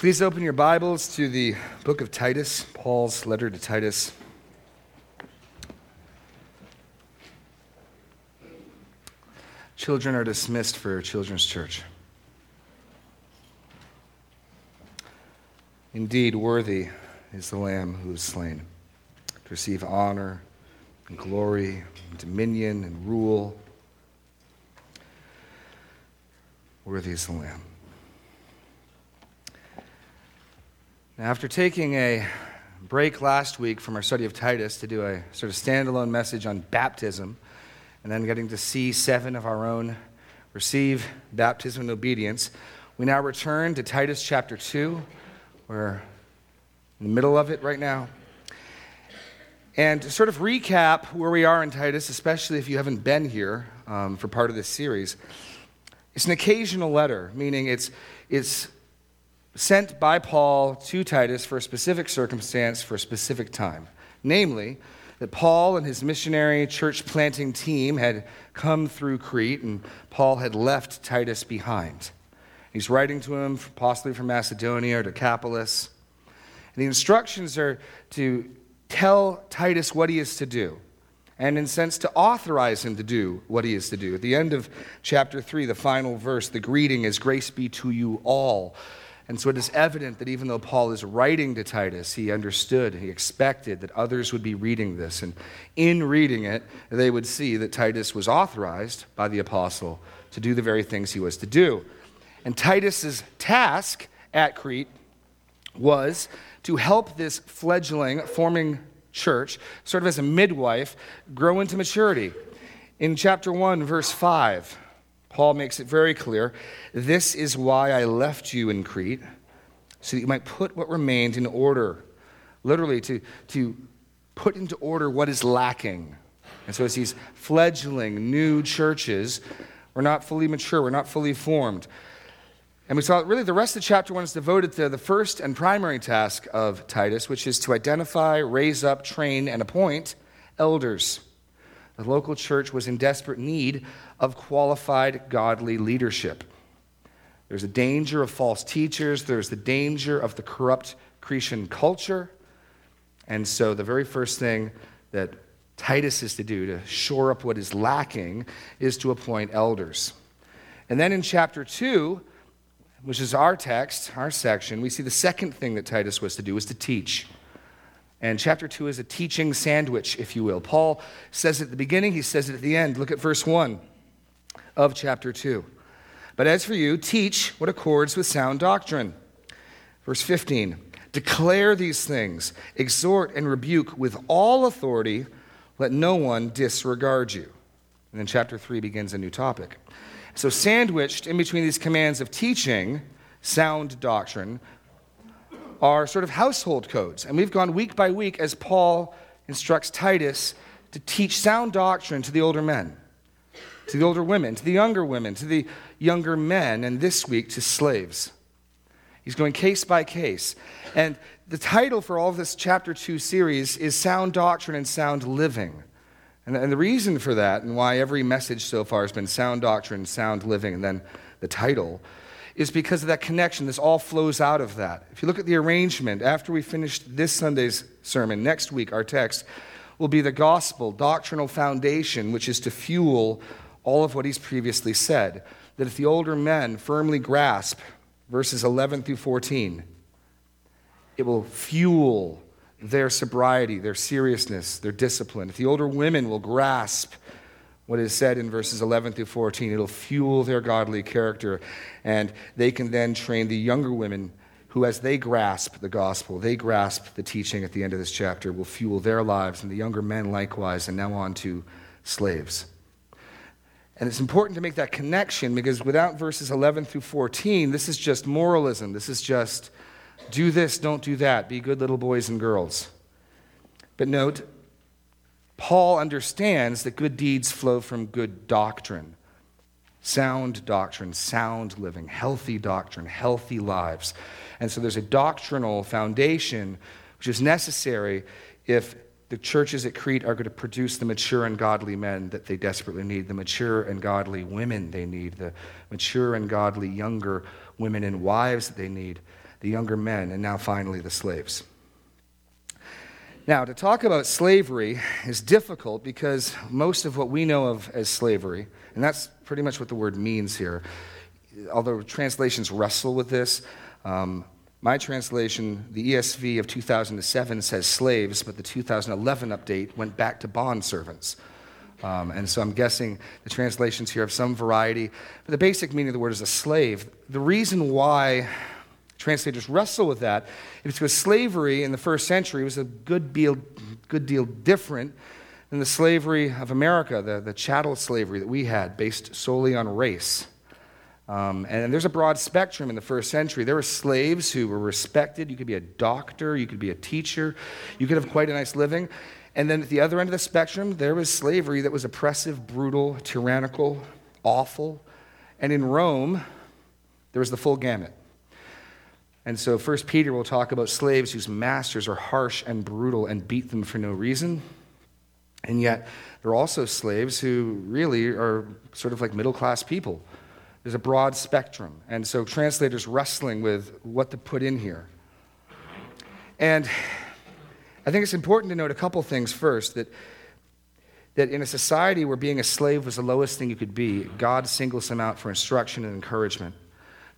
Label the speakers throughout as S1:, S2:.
S1: Please open your Bibles to the book of Titus, Paul's letter to Titus. Children are dismissed for Children's Church. Indeed, worthy is the Lamb who is slain to receive honor and glory, and dominion and rule. Worthy is the Lamb. Now, after taking a break last week from our study of Titus to do a sort of standalone message on baptism, and then getting to see seven of our own receive baptism in obedience, we now return to Titus chapter 2. We're in the middle of it right now. And to sort of recap where we are in Titus, especially if you haven't been here um, for part of this series, it's an occasional letter, meaning it's, it's sent by Paul to Titus for a specific circumstance for a specific time. Namely, that Paul and his missionary church planting team had come through Crete, and Paul had left Titus behind. He's writing to him, possibly from Macedonia or Nicopolis. And the instructions are to tell Titus what he is to do, and in sense to authorize him to do what he is to do. At the end of chapter 3, the final verse, the greeting is Grace be to you all. And so it is evident that even though Paul is writing to Titus, he understood, he expected that others would be reading this. And in reading it, they would see that Titus was authorized by the apostle to do the very things he was to do. And Titus's task at Crete was to help this fledgling, forming church, sort of as a midwife, grow into maturity. In chapter 1, verse 5, Paul makes it very clear this is why I left you in Crete, so that you might put what remained in order. Literally, to, to put into order what is lacking. And so, as these fledgling new churches, we're not fully mature, we're not fully formed. And we saw really the rest of chapter one is devoted to the first and primary task of Titus, which is to identify, raise up, train, and appoint elders. The local church was in desperate need of qualified godly leadership. There's a danger of false teachers, there's the danger of the corrupt Cretan culture. And so, the very first thing that Titus is to do to shore up what is lacking is to appoint elders. And then in chapter 2, which is our text, our section, we see the second thing that Titus was to do was to teach. And chapter 2 is a teaching sandwich, if you will. Paul says it at the beginning, he says it at the end. Look at verse 1 of chapter 2. But as for you, teach what accords with sound doctrine. Verse 15 Declare these things, exhort and rebuke with all authority, let no one disregard you. And then chapter 3 begins a new topic. So, sandwiched in between these commands of teaching sound doctrine are sort of household codes. And we've gone week by week as Paul instructs Titus to teach sound doctrine to the older men, to the older women, to the younger women, to the younger men, and this week to slaves. He's going case by case. And the title for all of this chapter 2 series is Sound Doctrine and Sound Living. And, and the reason for that, and why every message so far has been sound doctrine, sound living, and then the title, is because of that connection. This all flows out of that. If you look at the arrangement, after we finish this Sunday's sermon, next week our text will be the gospel, doctrinal foundation, which is to fuel all of what he's previously said. That if the older men firmly grasp verses 11 through 14, it will fuel their sobriety, their seriousness, their discipline. If the older women will grasp what is said in verses 11 through 14, it'll fuel their godly character. And they can then train the younger women who, as they grasp the gospel, they grasp the teaching at the end of this chapter, will fuel their lives, and the younger men likewise, and now on to slaves. And it's important to make that connection because without verses 11 through 14, this is just moralism. This is just do this, don't do that. Be good little boys and girls. But note, Paul understands that good deeds flow from good doctrine sound doctrine, sound living, healthy doctrine, healthy lives. And so there's a doctrinal foundation which is necessary if the churches at Crete are going to produce the mature and godly men that they desperately need, the mature and godly women they need, the mature and godly younger women and wives that they need the younger men, and now finally the slaves. Now, to talk about slavery is difficult because most of what we know of as slavery, and that's pretty much what the word means here, although translations wrestle with this, um, my translation, the ESV of 2007, says slaves, but the 2011 update went back to bond servants. Um, and so I'm guessing the translations here have some variety. But the basic meaning of the word is a slave. The reason why translators wrestle with that is because slavery in the first century was a good deal, good deal different than the slavery of America, the, the chattel slavery that we had, based solely on race. Um, and there's a broad spectrum in the first century. There were slaves who were respected. You could be a doctor, you could be a teacher, you could have quite a nice living. And then at the other end of the spectrum, there was slavery that was oppressive, brutal, tyrannical, awful. And in Rome, there was the full gamut. And so, First Peter will talk about slaves whose masters are harsh and brutal and beat them for no reason. And yet, there are also slaves who really are sort of like middle class people there's a broad spectrum. And so translators wrestling with what to put in here. And I think it's important to note a couple things first that, that in a society where being a slave was the lowest thing you could be, God singles them out for instruction and encouragement.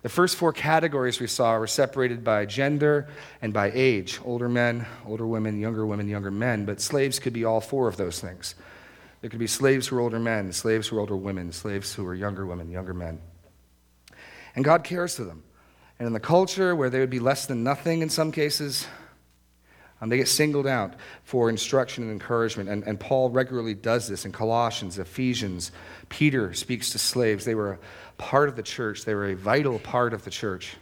S1: The first four categories we saw were separated by gender and by age older men, older women, younger women, younger men, but slaves could be all four of those things. There could be slaves who were older men, slaves who were older women, slaves who were younger women, younger men. And God cares for them. And in the culture where they would be less than nothing in some cases, um, they get singled out for instruction and encouragement. And, and Paul regularly does this in Colossians, Ephesians. Peter speaks to slaves. They were a part of the church, they were a vital part of the church.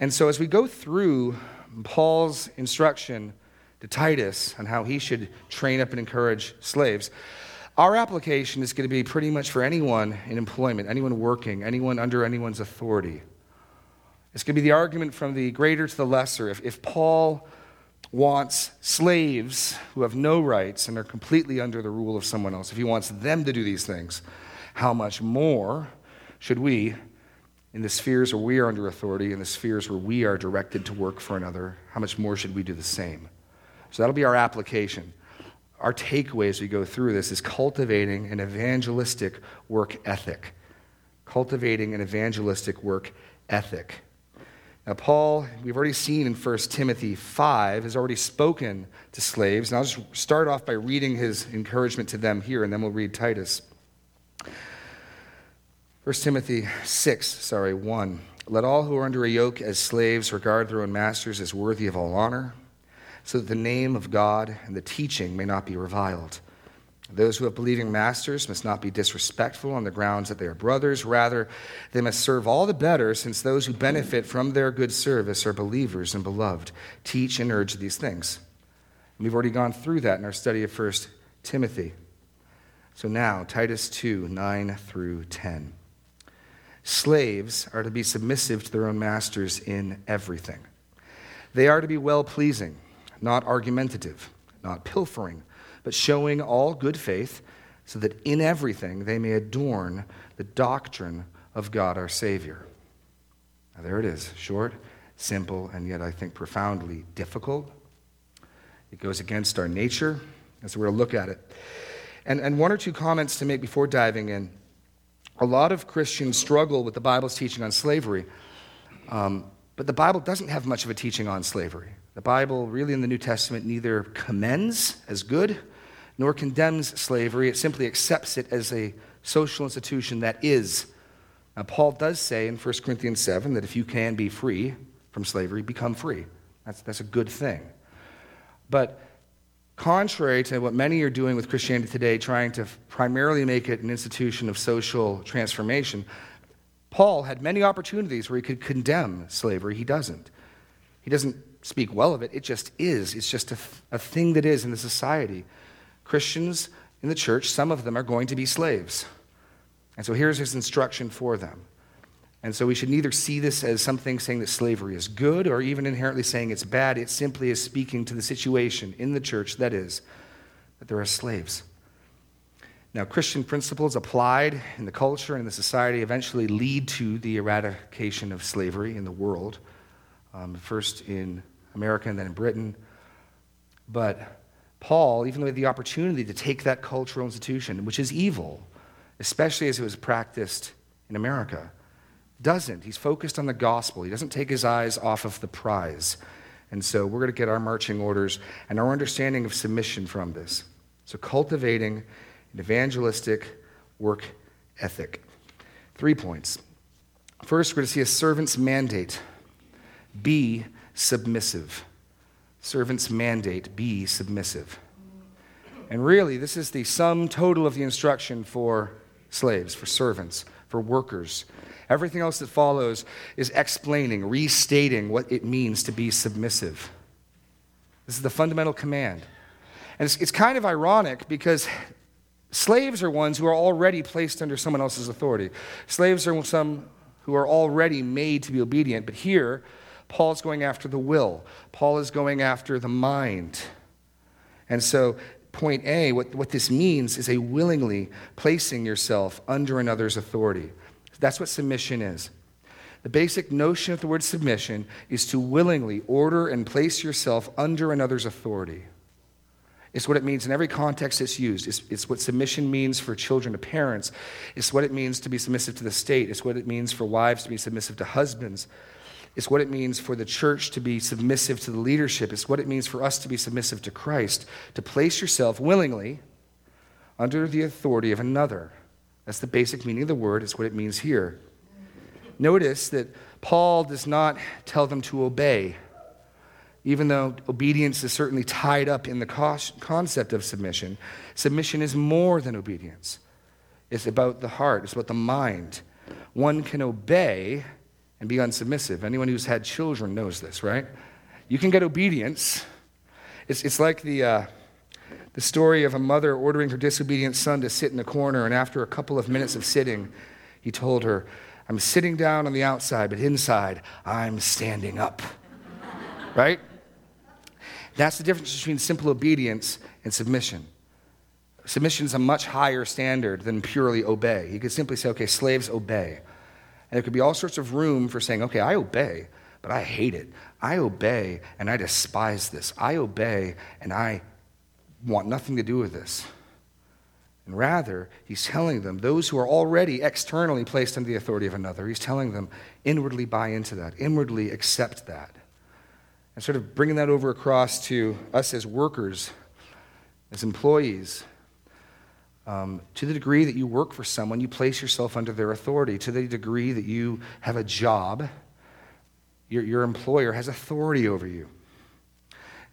S1: And so as we go through Paul's instruction to Titus on how he should train up and encourage slaves, our application is going to be pretty much for anyone in employment, anyone working, anyone under anyone's authority. It's going to be the argument from the greater to the lesser. If, if Paul wants slaves who have no rights and are completely under the rule of someone else, if he wants them to do these things, how much more should we, in the spheres where we are under authority, in the spheres where we are directed to work for another, how much more should we do the same? So that'll be our application our takeaway as we go through this is cultivating an evangelistic work ethic. Cultivating an evangelistic work ethic. Now, Paul, we've already seen in 1 Timothy 5, has already spoken to slaves. And I'll just start off by reading his encouragement to them here, and then we'll read Titus. 1 Timothy 6, sorry, 1. Let all who are under a yoke as slaves regard their own masters as worthy of all honor so that the name of God and the teaching may not be reviled. Those who have believing masters must not be disrespectful on the grounds that they are brothers. Rather, they must serve all the better, since those who benefit from their good service are believers and beloved. Teach and urge these things. And we've already gone through that in our study of 1 Timothy. So now, Titus 2 9 through 10. Slaves are to be submissive to their own masters in everything, they are to be well pleasing not argumentative, not pilfering, but showing all good faith, so that in everything they may adorn the doctrine of God our Savior. Now, there it is short, simple, and yet I think profoundly difficult. It goes against our nature, and so we're going to look at it. And, and one or two comments to make before diving in. A lot of Christians struggle with the Bible's teaching on slavery, um, but the Bible doesn't have much of a teaching on slavery. The Bible, really in the New Testament, neither commends as good nor condemns slavery. It simply accepts it as a social institution that is. Now, Paul does say in 1 Corinthians 7 that if you can be free from slavery, become free. That's, that's a good thing. But contrary to what many are doing with Christianity today, trying to primarily make it an institution of social transformation, Paul had many opportunities where he could condemn slavery. He doesn't. He doesn't speak well of it. It just is. It's just a, a thing that is in the society. Christians in the church, some of them are going to be slaves. And so here's his instruction for them. And so we should neither see this as something saying that slavery is good or even inherently saying it's bad. It simply is speaking to the situation in the church that is, that there are slaves. Now, Christian principles applied in the culture and in the society eventually lead to the eradication of slavery in the world. um, first in America and then in Britain. But Paul, even though he had the opportunity to take that cultural institution, which is evil, especially as it was practiced in America, doesn't. He's focused on the gospel. He doesn't take his eyes off of the prize. And so we're going to get our marching orders and our understanding of submission from this. So, cultivating an evangelistic work ethic. Three points. First, we're going to see a servant's mandate be submissive. Servant's mandate be submissive. And really, this is the sum total of the instruction for slaves, for servants, for workers. Everything else that follows is explaining, restating what it means to be submissive. This is the fundamental command. And it's, it's kind of ironic because slaves are ones who are already placed under someone else's authority. Slaves are some who are already made to be obedient. But here, Paul's going after the will, Paul is going after the mind. And so, point A, what, what this means is a willingly placing yourself under another's authority. That's what submission is. The basic notion of the word submission is to willingly order and place yourself under another's authority. It's what it means in every context it's used. It's, it's, what submission means for children to parents. It's what it means to be submissive to the state. It's what it means for wives to be submissive to husbands. It's what it means for the church to be submissive to the leadership. It's what it means for us to be submissive to Christ, to place yourself willingly under the authority of another. That's the basic meaning of the word, it's what it means here. Notice that Paul does not tell them to obey, even though obedience is certainly tied up in the concept of submission. Submission is more than obedience, it's about the heart, it's about the mind. One can obey and be unsubmissive. Anyone who's had children knows this, right? You can get obedience. It's, it's like the, uh, the story of a mother ordering her disobedient son to sit in a corner, and after a couple of minutes of sitting, he told her, I'm sitting down on the outside, but inside, I'm standing up. right? That's the difference between simple obedience and submission. Submission is a much higher standard than purely obey. You could simply say, okay, slaves obey. And there could be all sorts of room for saying, okay, I obey, but I hate it. I obey and I despise this. I obey and I want nothing to do with this. And rather, he's telling them, those who are already externally placed under the authority of another, he's telling them, inwardly buy into that, inwardly accept that. And sort of bringing that over across to us as workers, as employees. Um, to the degree that you work for someone, you place yourself under their authority. To the degree that you have a job, your, your employer has authority over you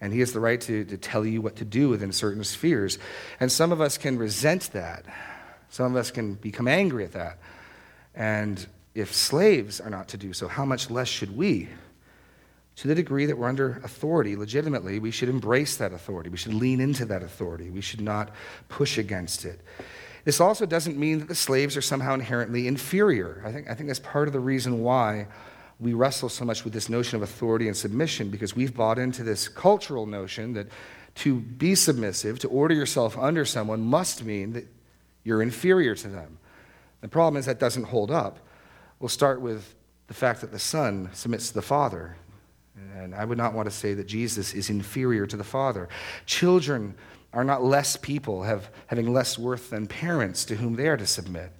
S1: and he has the right to, to tell you what to do within certain spheres. And some of us can resent that. Some of us can become angry at that. And if slaves are not to do so, how much less should we? To the degree that we're under authority legitimately, we should embrace that authority. We should lean into that authority. We should not push against it. This also doesn't mean that the slaves are somehow inherently inferior. I think, I think that's part of the reason why we wrestle so much with this notion of authority and submission because we've bought into this cultural notion that to be submissive, to order yourself under someone, must mean that you're inferior to them. The problem is that doesn't hold up. We'll start with the fact that the Son submits to the Father. And I would not want to say that Jesus is inferior to the Father. Children are not less people, have, having less worth than parents to whom they are to submit.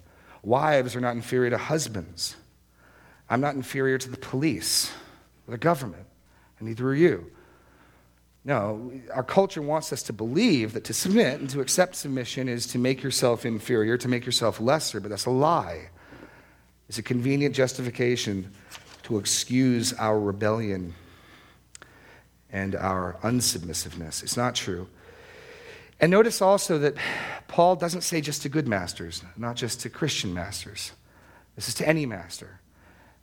S1: Wives are not inferior to husbands. I'm not inferior to the police the government, and neither are you. No, our culture wants us to believe that to submit and to accept submission is to make yourself inferior, to make yourself lesser, but that's a lie. It's a convenient justification to excuse our rebellion and our unsubmissiveness. It's not true. And notice also that Paul doesn't say just to good masters, not just to Christian masters. This is to any master.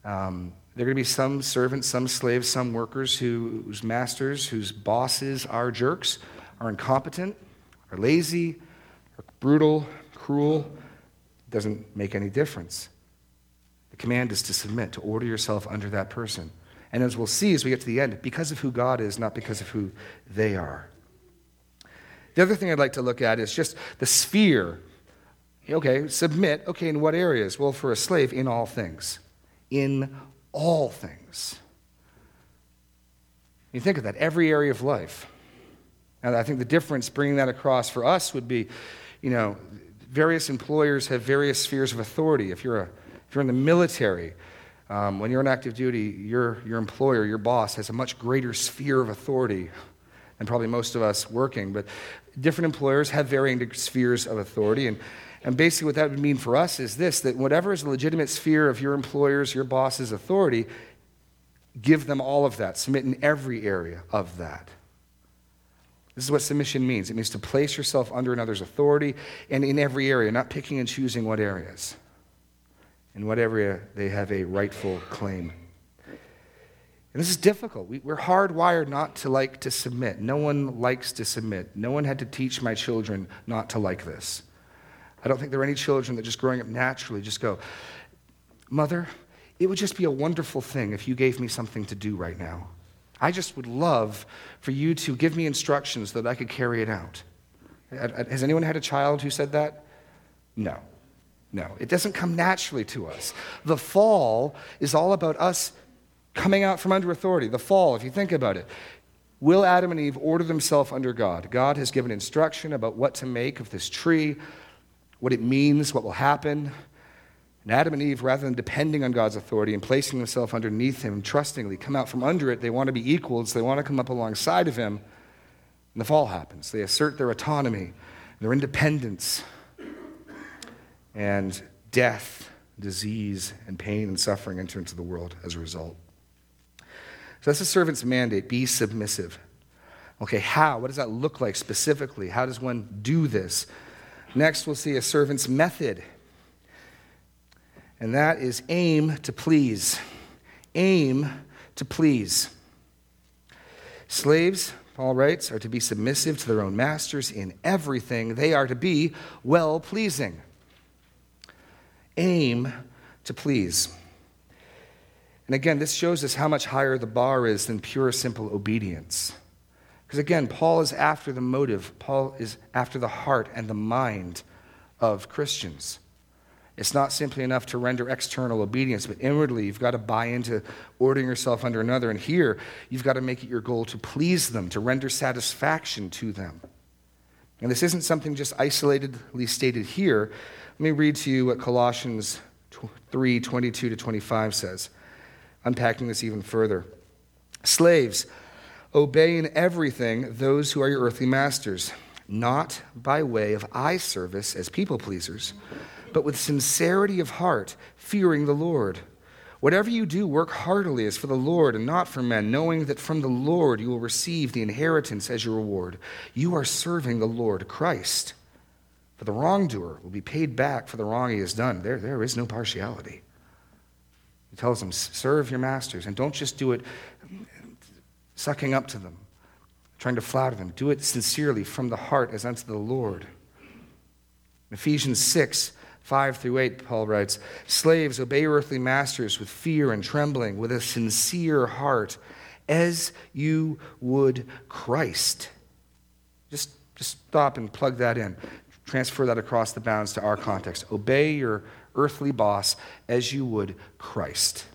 S1: Um, there are going to be some servants, some slaves, some workers who, whose masters, whose bosses are jerks, are incompetent, are lazy, are brutal, cruel. It doesn't make any difference. The command is to submit, to order yourself under that person. And as we'll see as we get to the end, because of who God is, not because of who they are. The other thing I'd like to look at is just the sphere. Okay, submit. Okay, in what areas? Well, for a slave, in all things in all things. You think of that, every area of life. And I think the difference bringing that across for us would be, you know, various employers have various spheres of authority. If you're, a, if you're in the military, um, when you're on active duty, your, your employer, your boss, has a much greater sphere of authority than probably most of us working. But different employers have varying spheres of authority. And, and basically, what that would mean for us is this that whatever is the legitimate sphere of your employer's, your boss's authority, give them all of that. Submit in every area of that. This is what submission means it means to place yourself under another's authority and in every area, not picking and choosing what areas in whatever they have a rightful claim. And this is difficult. We, are hardwired not to like to submit. No one likes to submit. No one had to teach my children not to like this. I don't think there are any children that just growing up naturally just go, Mother, it would just be a wonderful thing if you gave me something to do right now. I just would love for you to give me instructions that I could carry it out. Has anyone had a child who said that? No. No, it doesn't come naturally to us. The fall is all about us coming out from under authority. The fall, if you think about it, will Adam and Eve order themselves under God? God has given instruction about what to make of this tree, what it means, what will happen. And Adam and Eve, rather than depending on God's authority and placing themselves underneath Him, trustingly come out from under it, they want to be equals, they want to come up alongside of Him. And the fall happens. They assert their autonomy, their independence and death, disease, and pain and suffering enter into the world as a result. So that's the servant's mandate be submissive. Okay, how? What does that look like specifically? How does one do this? Next, we'll see a servant's method, and that is aim to please. Aim to please. Slaves, Paul writes, are to be submissive to their own masters in everything. They are to be well pleasing aim to please. And again, this shows us how much higher the bar is than pure, simple obedience. Because again, Paul is after the motive, Paul is after the heart and the mind of Christians. It's not simply enough to render external obedience, but inwardly, you've got to buy into ordering yourself under another. And here, you've got to make it your goal to please them, to render satisfaction to them. And this isn't something just isolatedly stated here, let me read to you what Colossians 3 22 to 25 says, unpacking this even further. Slaves, obey in everything those who are your earthly masters, not by way of eye service as people pleasers, but with sincerity of heart, fearing the Lord. Whatever you do, work heartily as for the Lord and not for men, knowing that from the Lord you will receive the inheritance as your reward. You are serving the Lord Christ. For the wrongdoer will be paid back for the wrong he has done. There, there is no partiality. He tells them, serve your masters, and don't just do it sucking up to them, trying to flatter them. Do it sincerely from the heart as unto the Lord. In Ephesians 6, 5 through 8, Paul writes, Slaves, obey your earthly masters with fear and trembling, with a sincere heart, as you would Christ. Just, just stop and plug that in transfer that across the bounds to our context. Obey your earthly boss as you would Christ.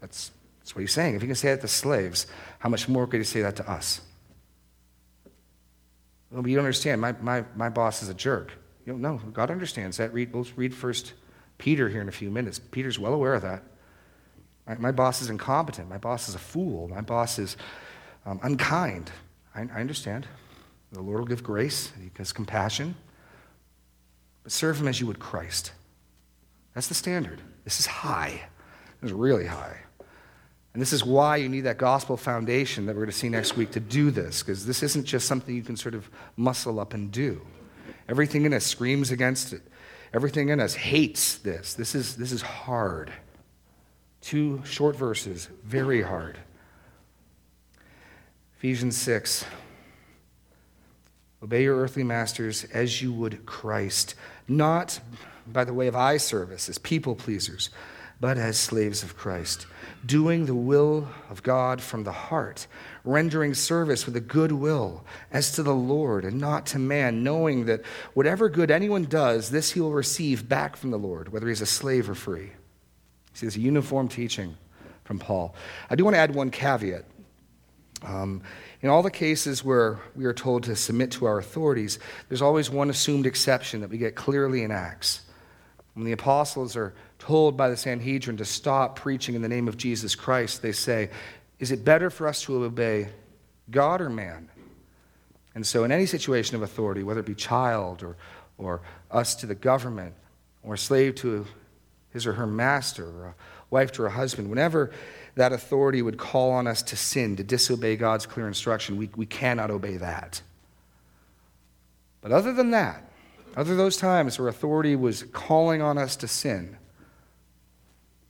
S1: That's, that's what he's saying. If he can say that to slaves, how much more could he say that to us? Well, you don't understand. My, my, my boss is a jerk. You don't know. God understands that. Read, we'll read first Peter here in a few minutes. Peter's well aware of that. My, my boss is incompetent. My boss is a fool. My boss is um, unkind. I, I understand. The Lord will give grace, He has compassion. But serve Him as you would Christ. That's the standard. This is high. This is really high. And this is why you need that gospel foundation that we're going to see next week to do this, because this isn't just something you can sort of muscle up and do. Everything in us screams against it. Everything in us hates this. This is, this is hard. Two short verses, very hard. Ephesians 6, Obey your earthly masters as you would Christ, not by the way of eye service as people pleasers, but as slaves of Christ, doing the will of God from the heart, rendering service with a good will as to the Lord and not to man, knowing that whatever good anyone does, this he will receive back from the Lord, whether he's a slave or free. See, there's a uniform teaching from Paul. I do want to add one caveat Um, in all the cases where we are told to submit to our authorities, there's always one assumed exception that we get clearly in Acts. When the apostles are told by the Sanhedrin to stop preaching in the name of Jesus Christ, they say, Is it better for us to obey God or man? And so, in any situation of authority, whether it be child or, or us to the government, or slave to his or her master, or a wife to her husband, whenever that authority would call on us to sin, to disobey God's clear instruction, we, we cannot obey that. But other than that, other those times where authority was calling on us to sin,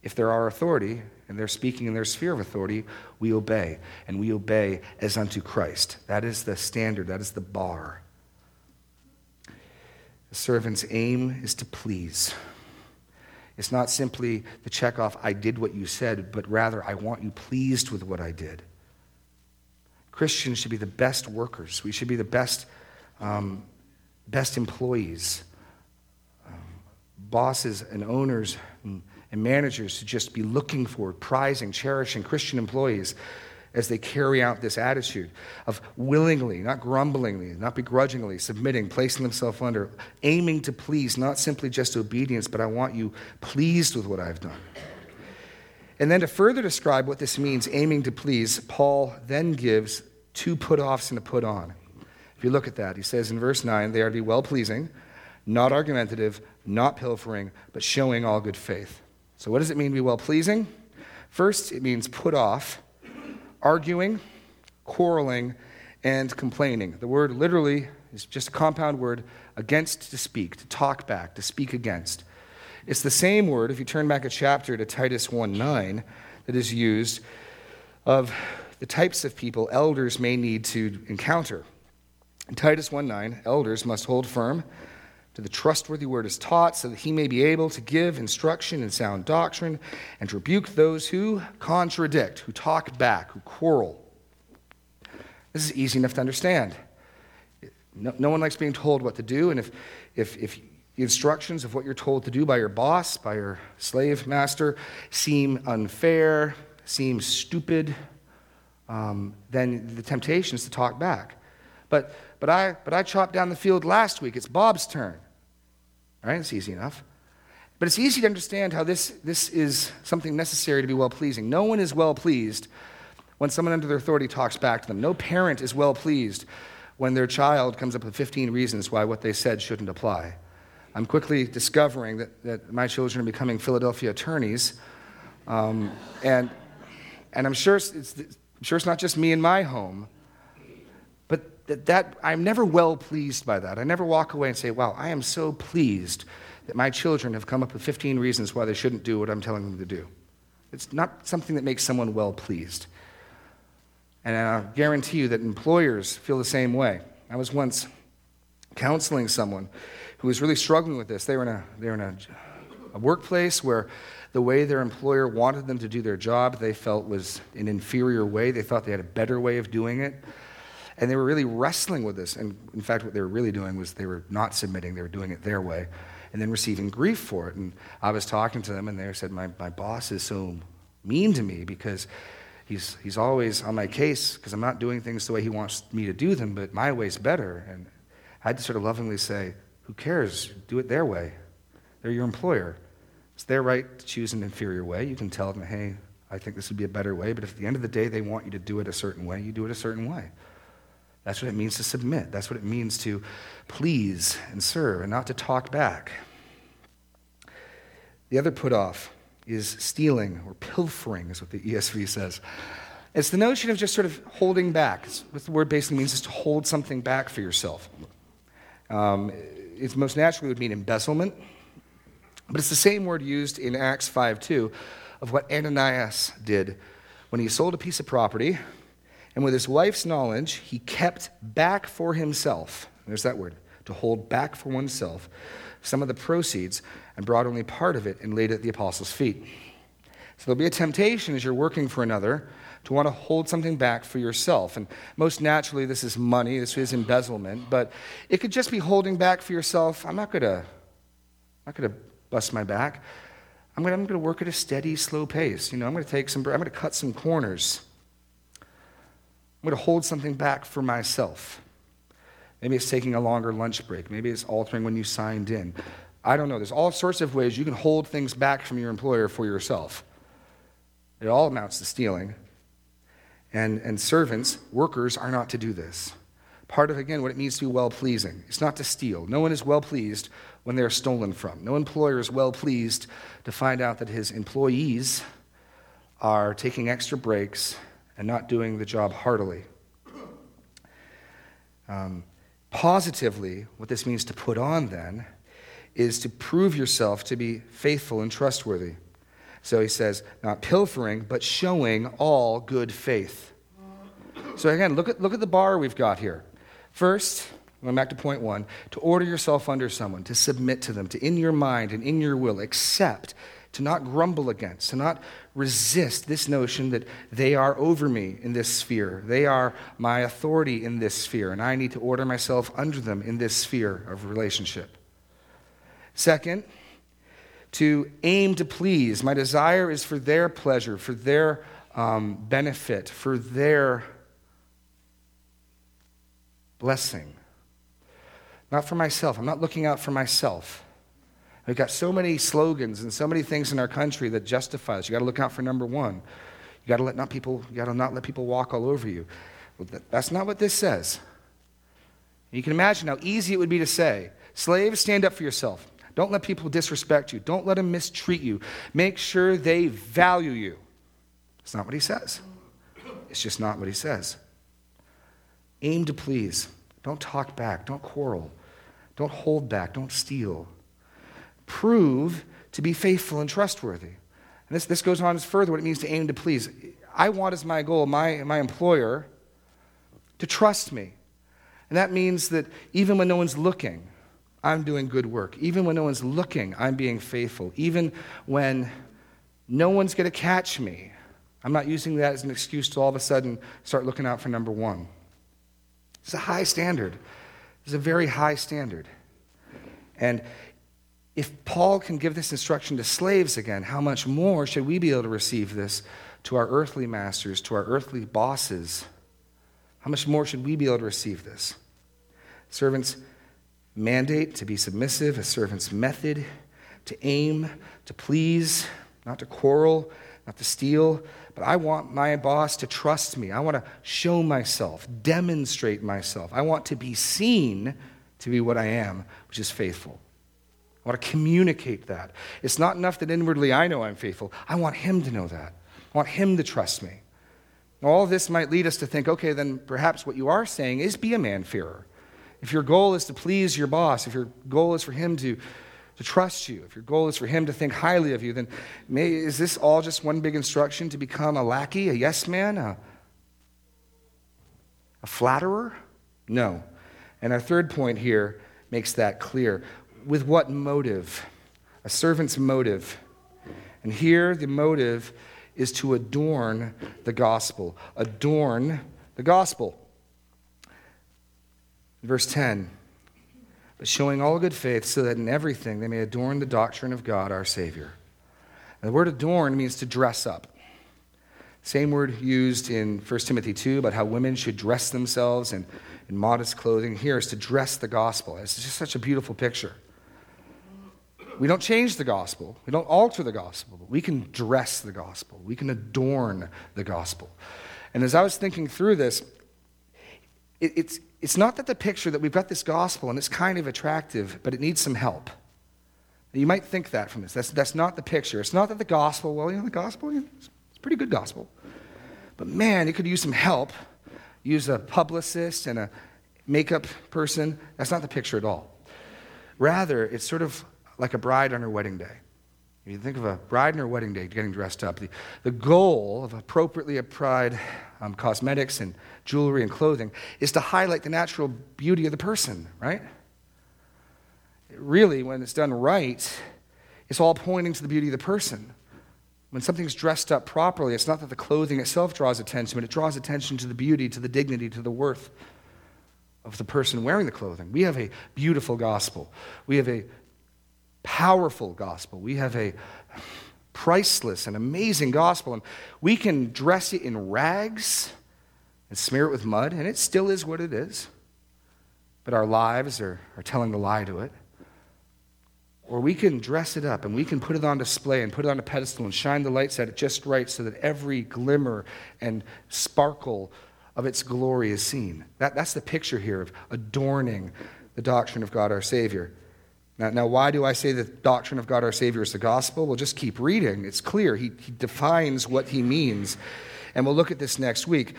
S1: if there are authority and they're speaking in their sphere of authority, we obey. And we obey as unto Christ. That is the standard, that is the bar. The servant's aim is to please. It's not simply the check off, I did what you said, but rather, I want you pleased with what I did. Christians should be the best workers. We should be the best, um, best employees. Um, bosses and owners and and managers to just be looking for, prizing, cherishing Christian employees as they carry out this attitude of willingly, not grumblingly, not begrudgingly, submitting, placing themselves under, aiming to please, not simply just obedience, but I want you pleased with what I've done. And then to further describe what this means, aiming to please, Paul then gives two put offs and a put on. If you look at that, he says in verse 9, they are to be well pleasing, not argumentative, not pilfering, but showing all good faith. So, what does it mean to be well pleasing? First, it means put off, arguing, quarreling, and complaining. The word literally is just a compound word against to speak, to talk back, to speak against. It's the same word, if you turn back a chapter to Titus 1 9, that is used of the types of people elders may need to encounter. In Titus 1 9, elders must hold firm to the trustworthy word is taught, so that he may be able to give instruction in sound doctrine and to rebuke those who contradict, who talk back, who quarrel. This is easy enough to understand. No, no one likes being told what to do, and if, if, if the instructions of what you're told to do by your boss, by your slave master, seem unfair, seem stupid, um, then the temptation is to talk back. But, but, I, but I chopped down the field last week. It's Bob's turn. Right? It's easy enough. But it's easy to understand how this, this is something necessary to be well pleasing. No one is well pleased when someone under their authority talks back to them. No parent is well pleased when their child comes up with 15 reasons why what they said shouldn't apply. I'm quickly discovering that, that my children are becoming Philadelphia attorneys. Um, and, and I'm sure it's, I'm sure it's not just me in my home, that, that I'm never well pleased by that. I never walk away and say, wow, I am so pleased that my children have come up with 15 reasons why they shouldn't do what I'm telling them to do. It's not something that makes someone well pleased. And I guarantee you that employers feel the same way. I was once counseling someone who was really struggling with this. They were in a, they were in a, a workplace where the way their employer wanted them to do their job they felt was an inferior way. They thought they had a better way of doing it. And they were really wrestling with this. And in fact, what they were really doing was they were not submitting, they were doing it their way and then receiving grief for it. And I was talking to them, and they said, My, my boss is so mean to me because he's, he's always on my case because I'm not doing things the way he wants me to do them, but my way's better. And I had to sort of lovingly say, Who cares? Do it their way. They're your employer. It's their right to choose an inferior way. You can tell them, Hey, I think this would be a better way, but if at the end of the day they want you to do it a certain way, you do it a certain way. That's what it means to submit. That's what it means to please and serve and not to talk back. The other put off is stealing or pilfering, is what the ESV says. It's the notion of just sort of holding back. It's what the word basically means is to hold something back for yourself. Um, it most naturally would mean embezzlement, but it's the same word used in Acts 5 2 of what Ananias did when he sold a piece of property and with his wife's knowledge, he kept back for himself, there's that word, to hold back for oneself, some of the proceeds and brought only part of it and laid it at the apostles' feet. So there'll be a temptation as you're working for another to want to hold something back for yourself. And most naturally, this is money, this is embezzlement, but it could just be holding back for yourself. I'm not going to, not going to bust my back. I'm going, to, I'm going to work at a steady, slow pace. You know, I'm going to take some, I'm going to cut some corners. Going to hold something back for myself. Maybe it's taking a longer lunch break. Maybe it's altering when you signed in. I don't know. There's all sorts of ways you can hold things back from your employer for yourself. It all amounts to stealing. And, and servants, workers, are not to do this. Part of, again, what it means to be well pleasing. It's not to steal. No one is well pleased when they're stolen from. No employer is well pleased to find out that his employees are taking extra breaks and not doing the job heartily. Um, positively, what this means to put on then is to prove yourself to be faithful and trustworthy. So he says, not pilfering, but showing all good faith. So again, look at, look at the bar we've got here. First, going back to point one, to order yourself under someone, to submit to them, to in your mind and in your will accept, to not grumble against, to not resist this notion that they are over me in this sphere. They are my authority in this sphere, and I need to order myself under them in this sphere of relationship. Second, to aim to please. My desire is for their pleasure, for their um, benefit, for their blessing. Not for myself. I'm not looking out for myself. We've got so many slogans and so many things in our country that justify this. You got to look out for number one. You got to let not people. You got to not let people walk all over you. Well, that's not what this says. You can imagine how easy it would be to say, "Slaves, stand up for yourself. Don't let people disrespect you. Don't let them mistreat you. Make sure they value you. It's not what he says. It's just not what he says. Aim to please. Don't talk back. Don't quarrel. Don't hold back. Don't steal. Prove to be faithful and trustworthy. And this, this goes on further what it means to aim to please. I want as my goal, my, my employer, to trust me. And that means that even when no one's looking, I'm doing good work. Even when no one's looking, I'm being faithful. Even when no one's going to catch me, I'm not using that as an excuse to all of a sudden start looking out for number one. It's a high standard. It's a very high standard. And if Paul can give this instruction to slaves again, how much more should we be able to receive this to our earthly masters, to our earthly bosses? How much more should we be able to receive this? Servants, mandate to be submissive, a servant's method, to aim, to please, not to quarrel, not to steal. But I want my boss to trust me. I want to show myself, demonstrate myself. I want to be seen to be what I am, which is faithful. I want to communicate that. It's not enough that inwardly I know I'm faithful. I want him to know that. I want him to trust me. All this might lead us to think okay, then perhaps what you are saying is be a man-fearer. If your goal is to please your boss, if your goal is for him to, to trust you, if your goal is for him to think highly of you, then may, is this all just one big instruction to become a lackey, a yes man, a, a flatterer? No. And our third point here makes that clear. With what motive? A servant's motive. And here the motive is to adorn the gospel. Adorn the gospel. Verse 10 But showing all good faith, so that in everything they may adorn the doctrine of God our Savior. And the word adorn means to dress up. Same word used in 1 Timothy 2 about how women should dress themselves in, in modest clothing. Here is to dress the gospel. It's just such a beautiful picture. We don't change the gospel, we don't alter the gospel, we can dress the gospel, we can adorn the gospel. And as I was thinking through this, it, it's, it's not that the picture that we've got this gospel and it's kind of attractive, but it needs some help. You might think that from this. That's, that's not the picture. It's not that the gospel, well, you know, the gospel, you know, it's pretty good gospel. But man, it could use some help. Use a publicist and a makeup person. That's not the picture at all. Rather, it's sort of like a bride on her wedding day. If you think of a bride on her wedding day getting dressed up. The, the goal of appropriately applied um, cosmetics and jewelry and clothing is to highlight the natural beauty of the person, right? Really, when it's done right, it's all pointing to the beauty of the person. When something's dressed up properly, it's not that the clothing itself draws attention, but it draws attention to the beauty, to the dignity, to the worth of the person wearing the clothing. We have a beautiful gospel. We have a powerful gospel. We have a priceless and amazing gospel, and we can dress it in rags and smear it with mud, and it still is what it is. But our lives are, are telling the lie to it. Or we can dress it up and we can put it on display and put it on a pedestal and shine the lights at it just right so that every glimmer and sparkle of its glory is seen. That, that's the picture here of adorning the doctrine of God our Savior. Now, now, why do I say the doctrine of God our Savior is the gospel? Well, just keep reading. It's clear. He, he defines what he means. And we'll look at this next week.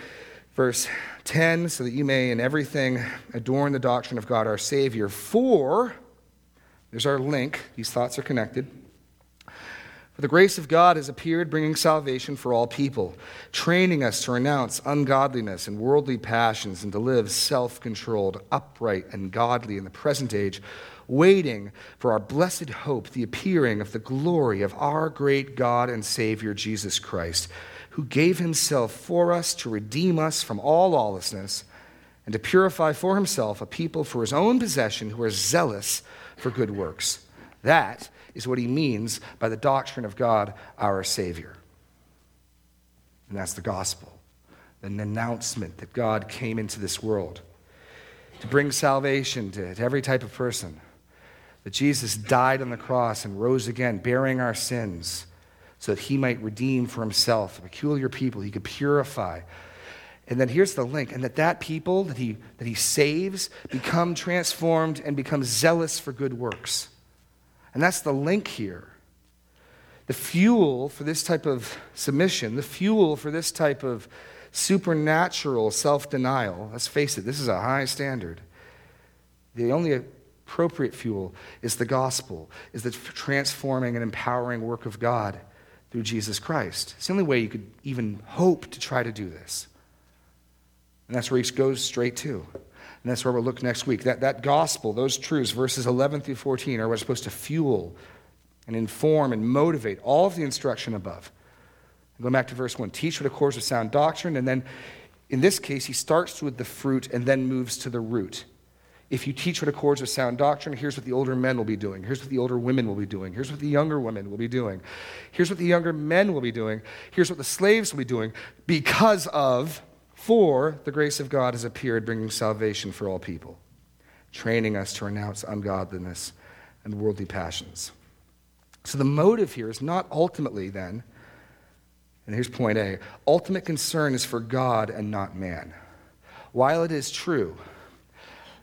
S1: Verse 10 so that you may in everything adorn the doctrine of God our Savior. For, there's our link, these thoughts are connected. For the grace of God has appeared, bringing salvation for all people, training us to renounce ungodliness and worldly passions and to live self controlled, upright, and godly in the present age, waiting for our blessed hope, the appearing of the glory of our great God and Savior, Jesus Christ, who gave himself for us to redeem us from all lawlessness and to purify for himself a people for his own possession who are zealous for good works. That is what he means by the doctrine of God, our Savior. And that's the gospel, an announcement that God came into this world to bring salvation to, to every type of person, that Jesus died on the cross and rose again, bearing our sins, so that he might redeem for himself a peculiar people he could purify. And then here's the link, and that that people that he, that he saves become transformed and become zealous for good works. And that's the link here. The fuel for this type of submission, the fuel for this type of supernatural self denial, let's face it, this is a high standard. The only appropriate fuel is the gospel, is the transforming and empowering work of God through Jesus Christ. It's the only way you could even hope to try to do this. And that's where he goes straight to. And that's where we'll look next week. That, that gospel, those truths, verses 11 through 14, are what's supposed to fuel and inform and motivate all of the instruction above. Going back to verse 1 teach what accords with sound doctrine. And then in this case, he starts with the fruit and then moves to the root. If you teach what accords with sound doctrine, here's what the older men will be doing. Here's what the older women will be doing. Here's what the younger women will be doing. Here's what the younger men will be doing. Here's what the slaves will be doing because of for the grace of God has appeared, bringing salvation for all people, training us to renounce ungodliness and worldly passions. So the motive here is not ultimately, then, and here's point A ultimate concern is for God and not man. While it is true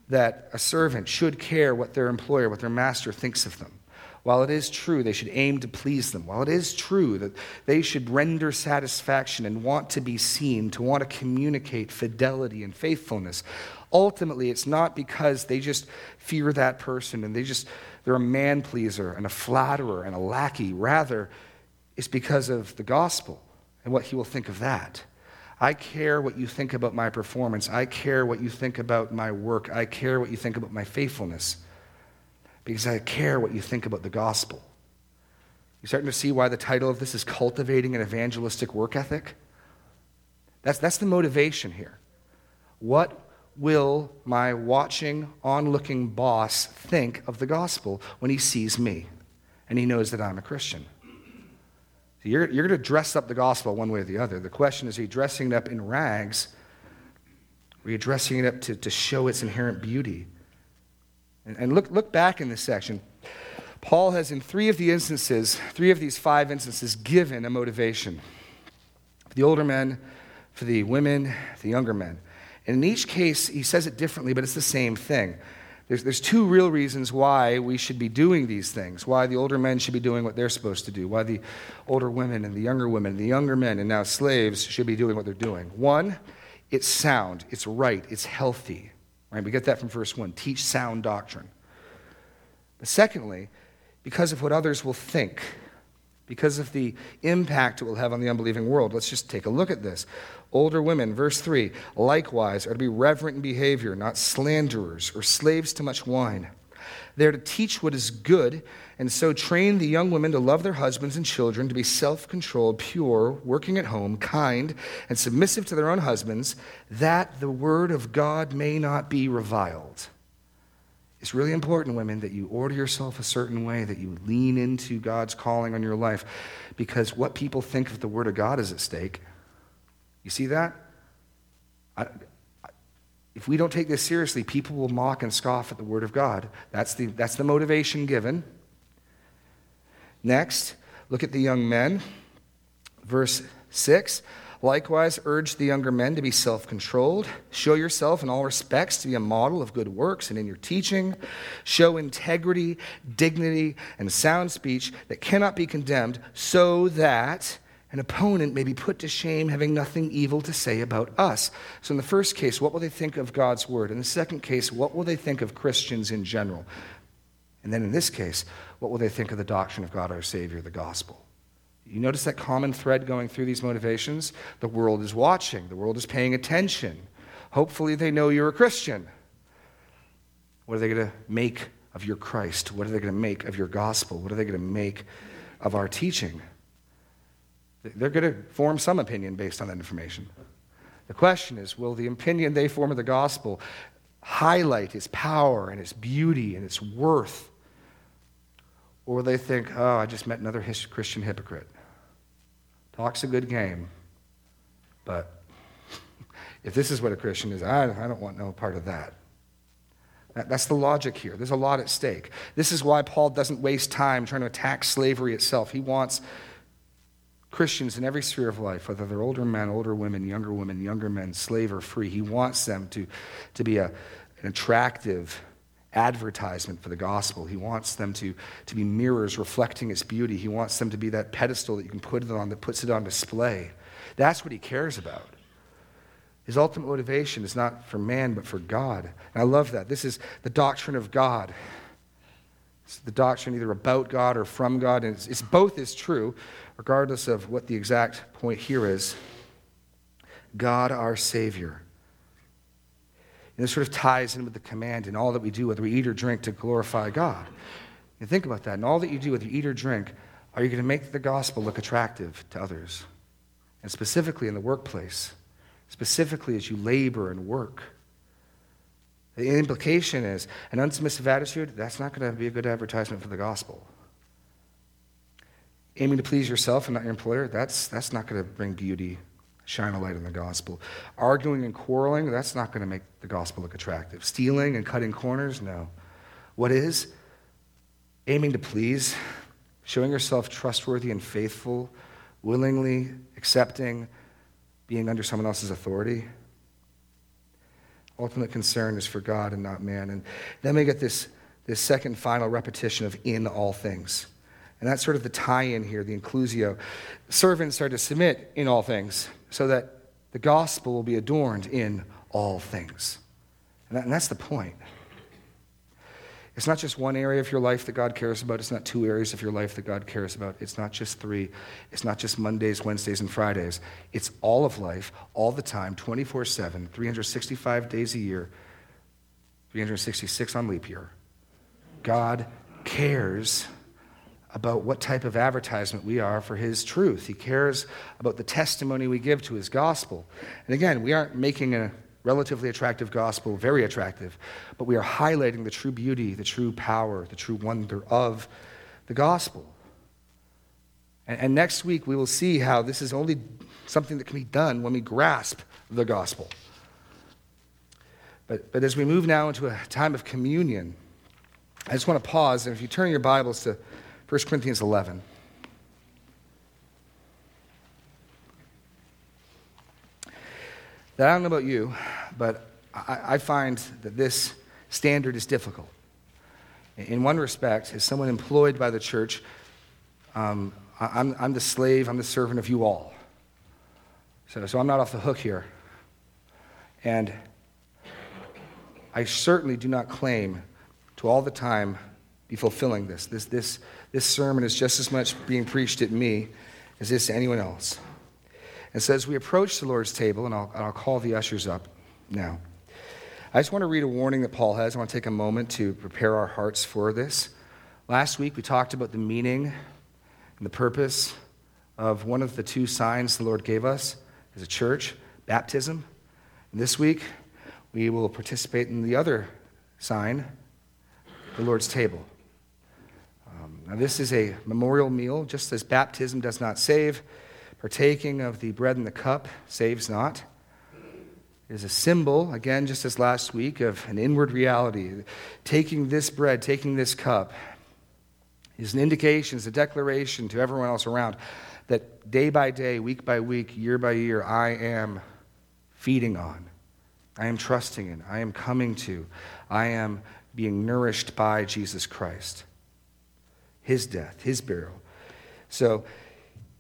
S1: that a servant should care what their employer, what their master thinks of them, while it is true they should aim to please them, while it is true that they should render satisfaction and want to be seen, to want to communicate fidelity and faithfulness, ultimately it's not because they just fear that person and they just they're a man pleaser and a flatterer and a lackey. Rather, it's because of the gospel and what he will think of that. I care what you think about my performance. I care what you think about my work. I care what you think about my faithfulness because I care what you think about the gospel. You're starting to see why the title of this is Cultivating an Evangelistic Work Ethic? That's, that's the motivation here. What will my watching, onlooking boss think of the gospel when he sees me and he knows that I'm a Christian? You're, you're going to dress up the gospel one way or the other. The question is are you dressing it up in rags? Or are you dressing it up to, to show its inherent beauty? And, and look, look back in this section. Paul has, in three of the instances, three of these five instances, given a motivation for the older men, for the women, the younger men. And in each case, he says it differently, but it's the same thing. There's, there's two real reasons why we should be doing these things, why the older men should be doing what they're supposed to do, why the older women and the younger women, and the younger men, and now slaves should be doing what they're doing. One, it's sound, it's right, it's healthy. Right? We get that from verse 1 teach sound doctrine. But secondly, because of what others will think, because of the impact it will have on the unbelieving world. Let's just take a look at this. Older women, verse 3, likewise are to be reverent in behavior, not slanderers or slaves to much wine. They are to teach what is good and so train the young women to love their husbands and children, to be self controlled, pure, working at home, kind, and submissive to their own husbands, that the word of God may not be reviled. It's really important, women, that you order yourself a certain way, that you lean into God's calling on your life, because what people think of the word of God is at stake. You see that? I, if we don't take this seriously, people will mock and scoff at the Word of God. That's the, that's the motivation given. Next, look at the young men. Verse 6 Likewise, urge the younger men to be self controlled. Show yourself in all respects to be a model of good works and in your teaching. Show integrity, dignity, and sound speech that cannot be condemned, so that an opponent may be put to shame, having nothing evil to say about us. So, in the first case, what will they think of God's word? In the second case, what will they think of Christians in general? And then in this case, what will they think of the doctrine of God our Savior, the gospel? You notice that common thread going through these motivations? The world is watching, the world is paying attention. Hopefully, they know you're a Christian. What are they going to make of your Christ? What are they going to make of your gospel? What are they going to make of our teaching? They're going to form some opinion based on that information. The question is will the opinion they form of the gospel highlight its power and its beauty and its worth? Or will they think, oh, I just met another Christian hypocrite? Talks a good game, but if this is what a Christian is, I, I don't want no part of that. that. That's the logic here. There's a lot at stake. This is why Paul doesn't waste time trying to attack slavery itself. He wants Christians in every sphere of life, whether they're older men, older women, younger women, younger men, slave or free, he wants them to, to be a, an attractive advertisement for the gospel. He wants them to, to be mirrors reflecting its beauty. He wants them to be that pedestal that you can put it on that puts it on display. That's what he cares about. His ultimate motivation is not for man, but for God. And I love that. This is the doctrine of God. It's the doctrine either about God or from God. And it's, it's both is true, regardless of what the exact point here is. God, our Savior. And this sort of ties in with the command in all that we do, whether we eat or drink, to glorify God. And think about that. In all that you do, whether you eat or drink, are you going to make the gospel look attractive to others? And specifically in the workplace, specifically as you labor and work. The implication is an unsubmissive attitude, that's not going to be a good advertisement for the gospel. Aiming to please yourself and not your employer, that's, that's not going to bring beauty, shine a light on the gospel. Arguing and quarreling, that's not going to make the gospel look attractive. Stealing and cutting corners, no. What is? Aiming to please, showing yourself trustworthy and faithful, willingly accepting being under someone else's authority. Ultimate concern is for God and not man. And then we get this, this second final repetition of in all things. And that's sort of the tie in here, the inclusio. Servants are to submit in all things so that the gospel will be adorned in all things. And, that, and that's the point. It's not just one area of your life that God cares about. It's not two areas of your life that God cares about. It's not just three. It's not just Mondays, Wednesdays, and Fridays. It's all of life, all the time, 24 7, 365 days a year, 366 on leap year. God cares about what type of advertisement we are for His truth. He cares about the testimony we give to His gospel. And again, we aren't making a relatively attractive gospel, very attractive, but we are highlighting the true beauty, the true power, the true wonder of the gospel. And, and, next week, we will see how this is only something that can be done when we grasp the gospel. But, but as we move now into a time of communion, I just want to pause, and if you turn your Bibles to 1 Corinthians 11. that I don't know about you, but I, I find that this standard is difficult. In one respect, as someone employed by the church, um, I'm, I'm the slave, I'm the servant of you all. So, so I'm not off the hook here. And I certainly do not claim to all the time be fulfilling this. This, this. this sermon is just as much being preached at me as this to anyone else. And so as we approach the Lord's table, and I'll, I'll call the ushers up now, I just want to read a warning that Paul has. I want to take a moment to prepare our hearts for this. Last week, we talked about the meaning and the purpose of one of the two signs the Lord gave us as a church baptism. And this week, we will participate in the other sign, the Lord's table. Now, this is a memorial meal, just as baptism does not save Partaking of the bread and the cup saves not. is a symbol, again, just as last week, of an inward reality. Taking this bread, taking this cup, is an indication, is a declaration to everyone else around that day by day, week by week, year by year, I am feeding on. I am trusting in. I am coming to. I am being nourished by Jesus Christ. His death, his burial. So,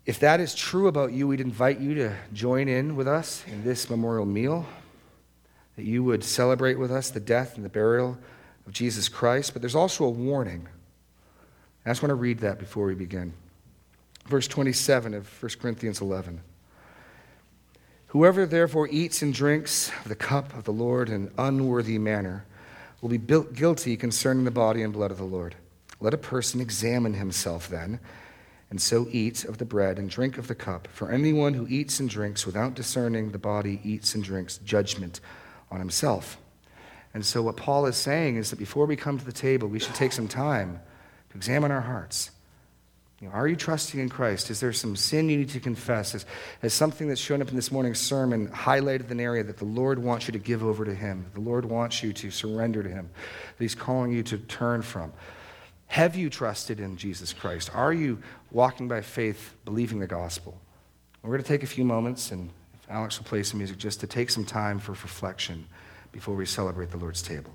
S1: if that is true about you, we'd invite you to join in with us in this memorial meal, that you would celebrate with us the death and the burial of Jesus Christ. But there's also a warning. I just want to read that before we begin. Verse 27 of 1 Corinthians 11. Whoever therefore eats and drinks of the cup of the Lord in an unworthy manner will be guilty concerning the body and blood of the Lord. Let a person examine himself then and so eat of the bread and drink of the cup. For anyone who eats and drinks without discerning the body eats and drinks judgment on himself. And so, what Paul is saying is that before we come to the table, we should take some time to examine our hearts. You know, are you trusting in Christ? Is there some sin you need to confess? Has, has something that's shown up in this morning's sermon highlighted an area that the Lord wants you to give over to Him? The Lord wants you to surrender to Him, that He's calling you to turn from. Have you trusted in Jesus Christ? Are you walking by faith, believing the gospel? We're going to take a few moments, and Alex will play some music just to take some time for reflection before we celebrate the Lord's table.